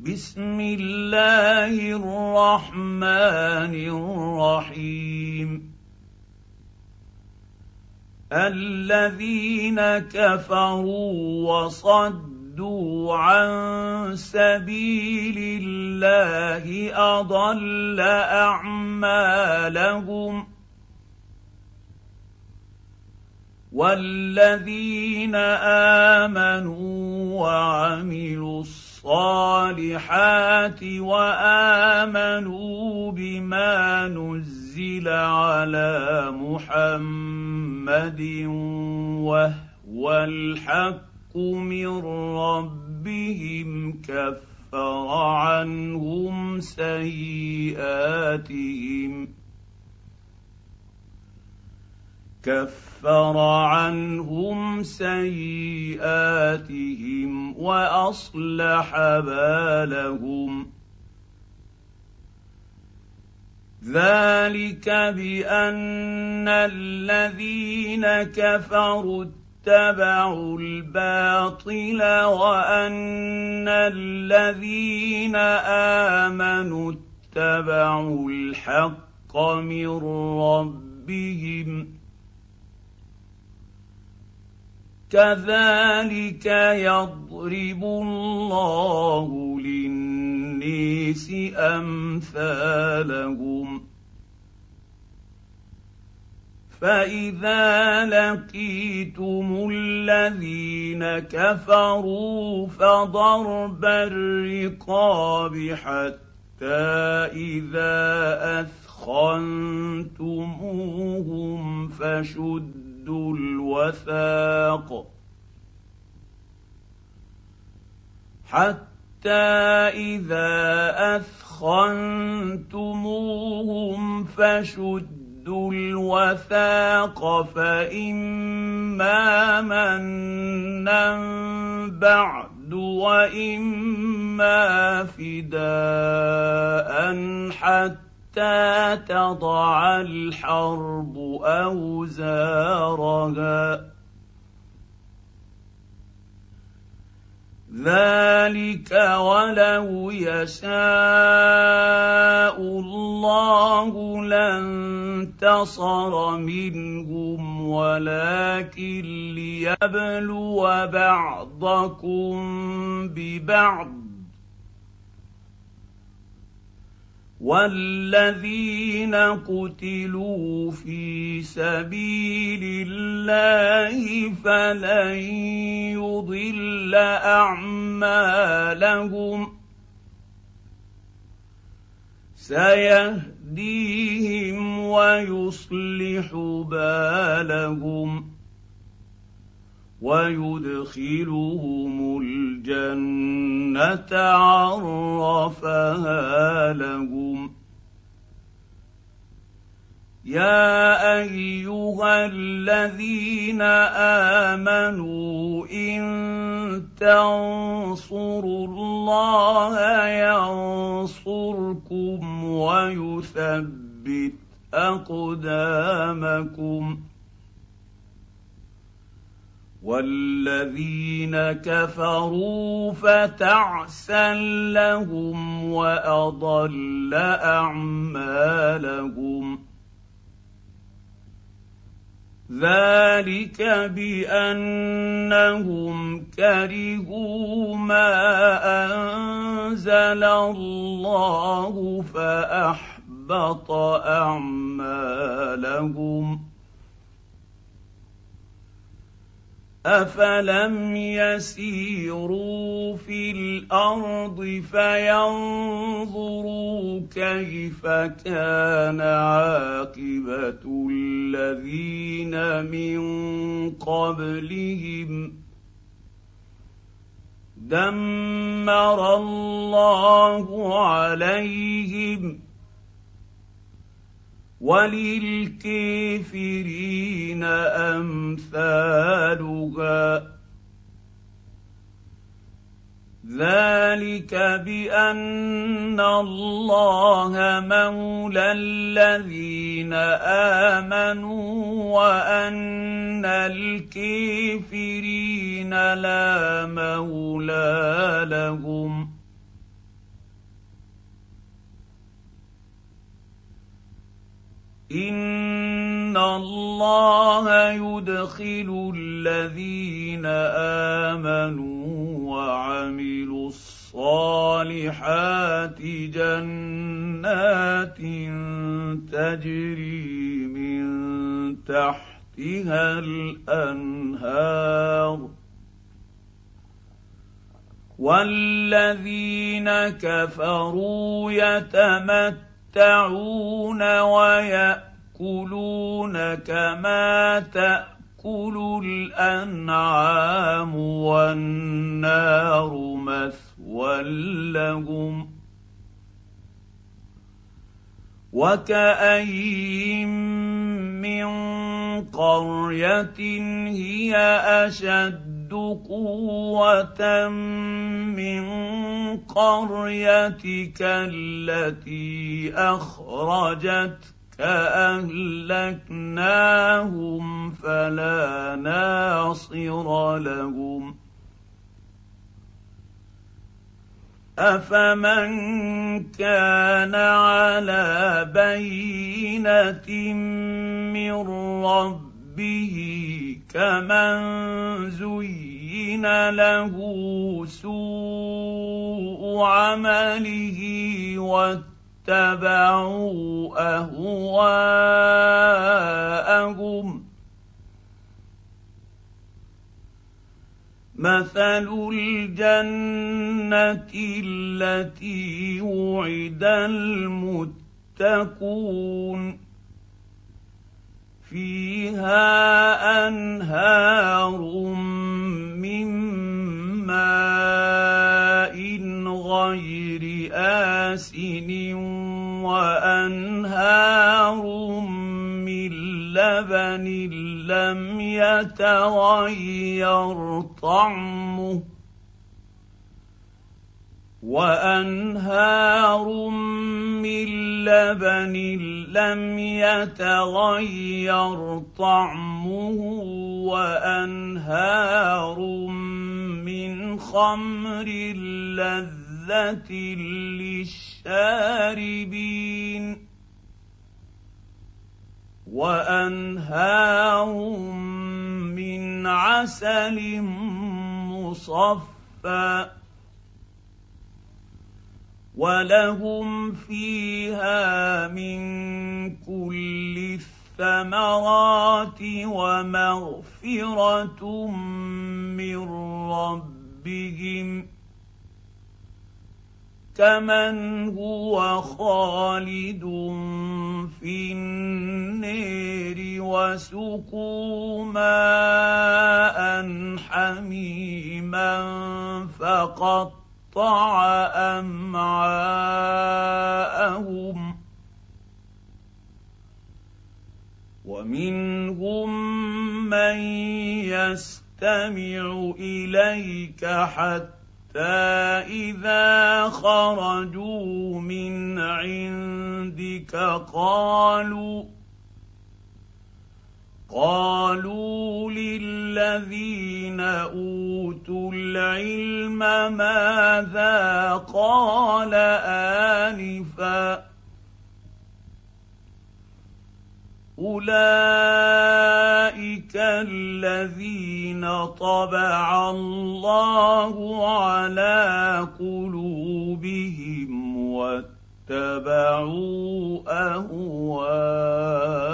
بسم الله الرحمن الرحيم. الذين كفروا وصدوا عن سبيل الله أضل أعمالهم. والذين آمنوا وعملوا الصالحات وآمنوا بما نزل على محمد وهو الحق من ربهم كفر عنهم سيئاتهم كفر عنهم سيئاتهم وأصلح بالهم. ذلك بأن الذين كفروا اتبعوا الباطل وأن الذين آمنوا اتبعوا الحق من ربهم. كذلك يضرب الله للنيس أمثالهم. فإذا لقيتم الذين كفروا فضرب الرقاب حتى إذا أثخنتموهم فشدوا الوثاق حتى إذا أثخنتموهم فشدوا الوثاق فإما منا بعد وإما فداء حتى حتى تضع الحرب أوزارها. ذلك ولو يشاء الله لانتصر منهم ولكن ليبلو بعضكم ببعض. والذين قتلوا في سبيل الله فلن يضل اعمالهم سيهديهم ويصلح بالهم ويدخلهم الجنة عرفها لهم. يا أيها الذين آمنوا إن تنصروا الله ينصركم ويثبت أقدامكم. والذين كفروا فتعسا لهم واضل اعمالهم ذلك بانهم كرهوا ما انزل الله فاحبط اعمالهم افلم يسيروا في الأرض فينظروا كيف كان عاقبه الذين من قبلهم دمر الله عليهم وللكافرين أمثالها. ذلك بأن الله مولى الذين آمنوا وأن الكافرين لا مولى لهم. ان الله يدخل الذين امنوا وعملوا الصالحات جنات تجري من تحتها الانهار والذين كفروا يتمتعون يتمتعون وياكلون كما تاكل الانعام والنار مثوى لهم وكاين من قريه هي اشد قوه من قريتك التي اخرجتك اهلكناهم فلا ناصر لهم افمن كان على بينه من ربه كمن زين له سوء عمله واتبعوا اهواءهم مثل الجنه التي وعد المتقون فيها أنهار من ماء غير آسن وأنهار من لبن لم يتغير طعمه وأنهار من لبن لم يتغير طعمه وأنهار من خمر لذة للشاربين وأنهار من عسل مصفى ولهم فيها من كل الثمرات ومغفره من ربهم كمن هو خالد في النير وسقوا ماء حميما فقط قطع أمعاءهم ومنهم من يستمع إليك حتى إذا خرجوا من عندك قالوا قالوا للذين أوتوا العلم ماذا قال آنفا أولئك الذين طبع الله على قلوبهم واتبعوا أهواءهم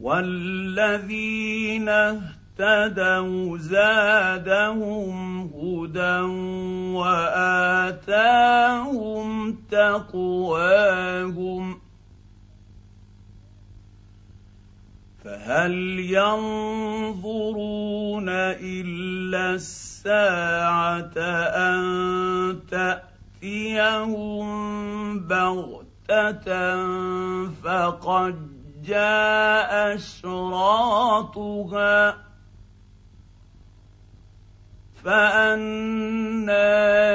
والذين اهتدوا زادهم هدى واتاهم تقواهم فهل ينظرون الا الساعة ان تاتيهم بغته فقد جاء أشراطها فانى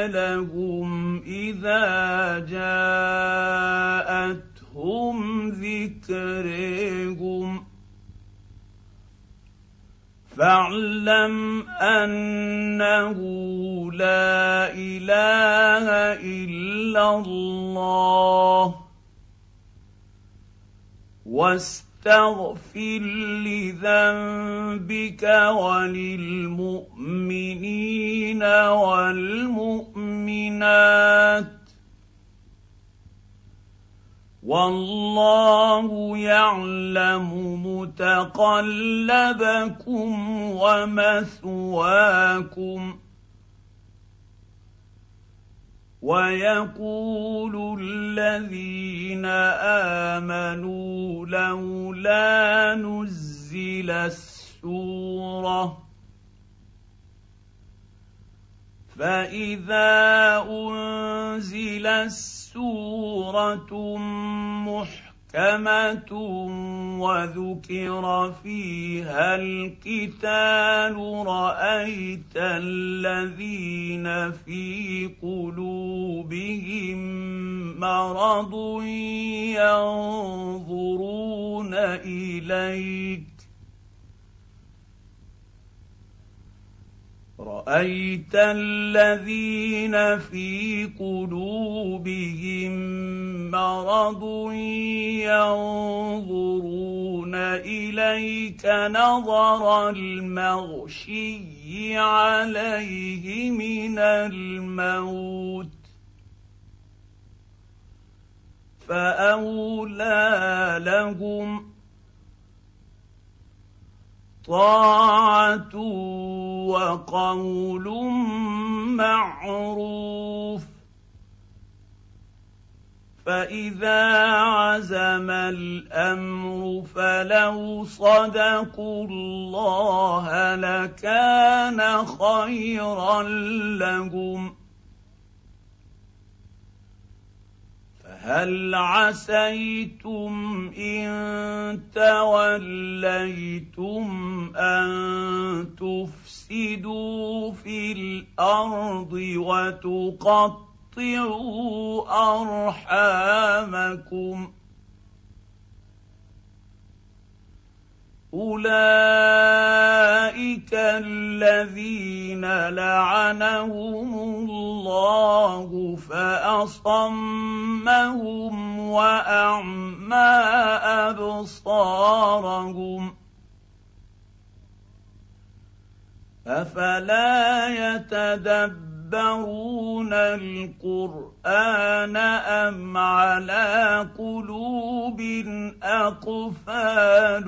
لهم إذا جاءتهم ذكرهم. فاعلم أنه لا إله إلا الله. واستغفر لذنبك وللمؤمنين والمؤمنات. والله يعلم متقلبكم ومثواكم. ويقول الذين آمنوا لولا نزل السورة فإذا انزل السوره محكمة وذكر فيها القتال رايت الذين في قلوبهم مرض ينظرون اليك رأيت الذين في قلوبهم مرض ينظرون إليك نظر المغشي عليه من الموت فأولى لهم طاعة وقول معروف. فإذا عزم الأمر فلو صدقوا الله لكان خيرا لهم. هل عسيتم إن توليتم أن تفسدوا في الأرض وتقطعوا أرحامكم؟ اولئك الذين لعنهم الله فاصمهم واعمى ابصارهم افلا يتدبرون القران ام على قلوب اقفالها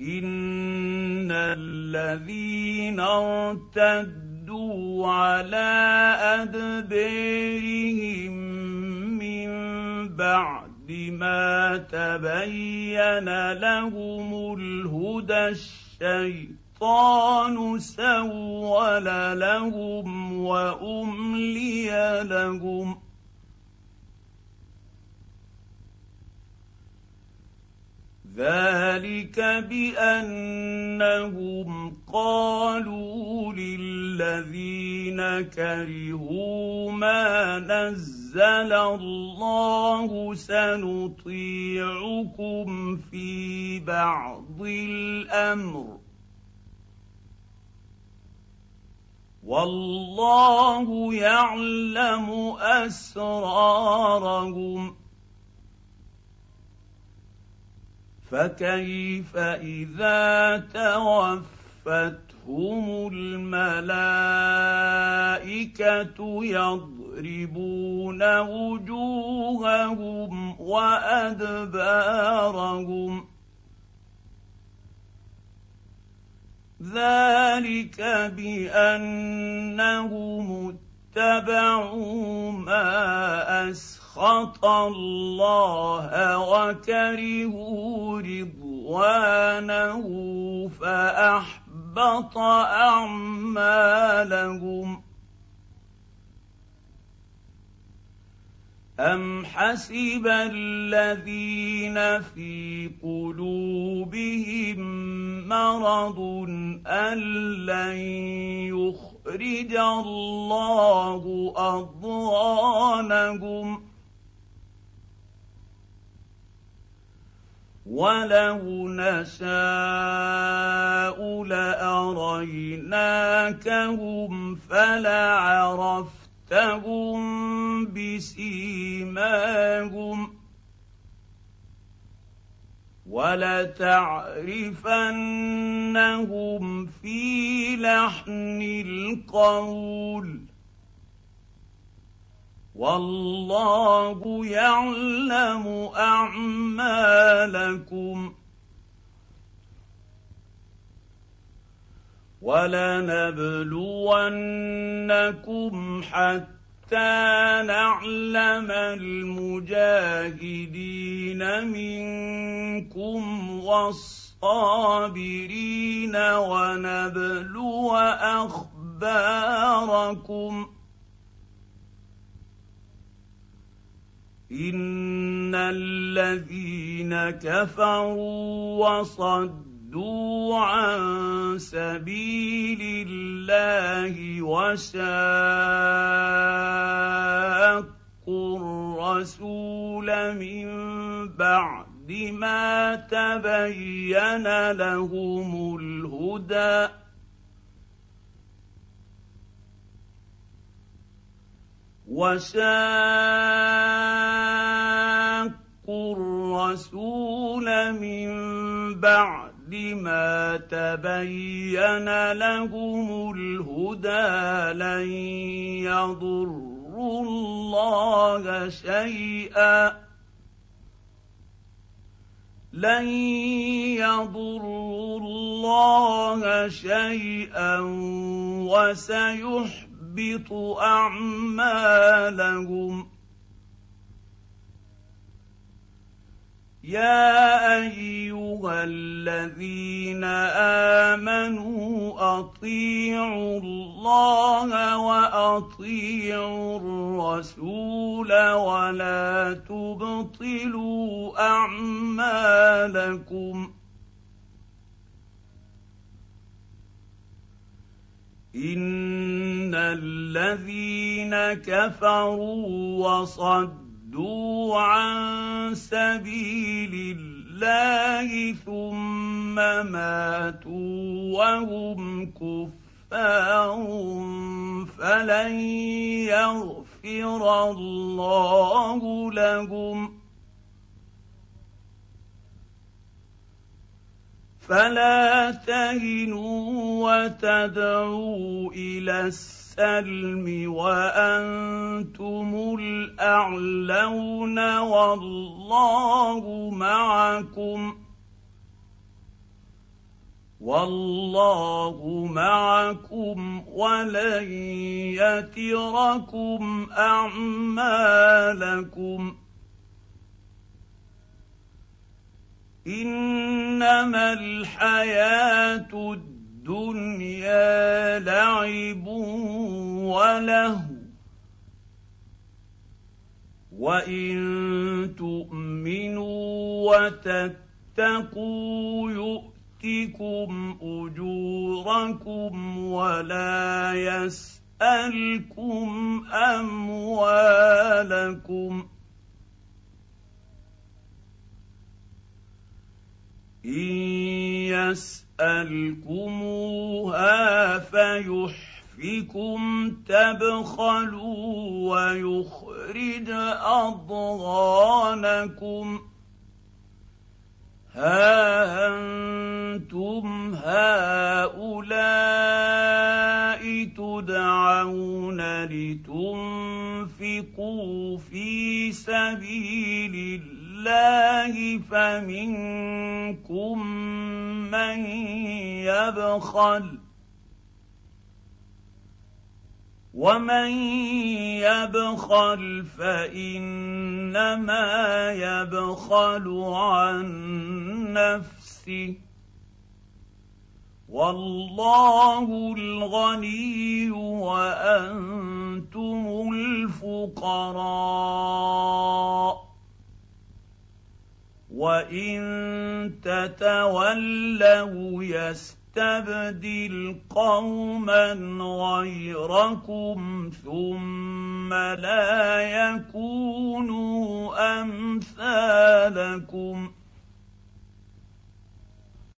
ان الذين ارتدوا على ادبارهم من بعد بما تبين لهم الهدى الشيطان سول لهم وأملي لهم. ذلك بأنهم قالوا للذين كرهوا ما نزل الله سنطيعكم في بعض الأمر. والله يعلم أسرارهم. فكيف إذا توفتهم الملائكة يضربون وجوههم وأدبارهم؟ ذلك بأنهم اتبعوا ما أسخط الله وكرهوا رضوانه فأحبط أعمالهم أم حسب الذين في قلوبهم مرض أن لن يخرج الله أضغانهم ولو نشاء لاريناكهم فلعرفتهم بسيماهم ولتعرفنهم في لحن القول والله يعلم اعمالكم ولنبلونكم حتى نعلم المجاهدين منكم والصابرين ونبلو أخباركم. إن الذين كفروا وصدوا عن سبيل الله وشاقوا الرسول من بعد ما تبين لهم الهدى. وشاقوا الرسول من بعد ما تبين لهم الهدى لن يضروا الله شيئا. لن يضروا الله شيئا وسيحب يحبط أعمالهم. يا أيها الذين آمنوا أطيعوا الله وأطيعوا الرسول ولا تبطلوا أعمالكم إن الذين كفروا وصدوا عن سبيل الله ثم ماتوا وهم كفار فلن يغفر الله لهم فلا تهنوا وتدعوا إلى السلم وأنتم الأعلون والله معكم والله معكم ولن يتركم أعمالكم إنما الحياة الدنيا لعب وله وإن تؤمنوا وتتقوا يؤتكم أجوركم ولا يسألكم أموالكم إن يسألكموها فيحفكم تبخلوا ويخرج أضغانكم. ها أنتم هؤلاء تدعون لتنفقوا في سبيل الله الله فمنكم من يبخل ومن يبخل فانما يبخل عن نفسه والله الغني وأنتم الفقراء وان تتولوا يستبدل قوما غيركم ثم لا يكونوا أمثالكم.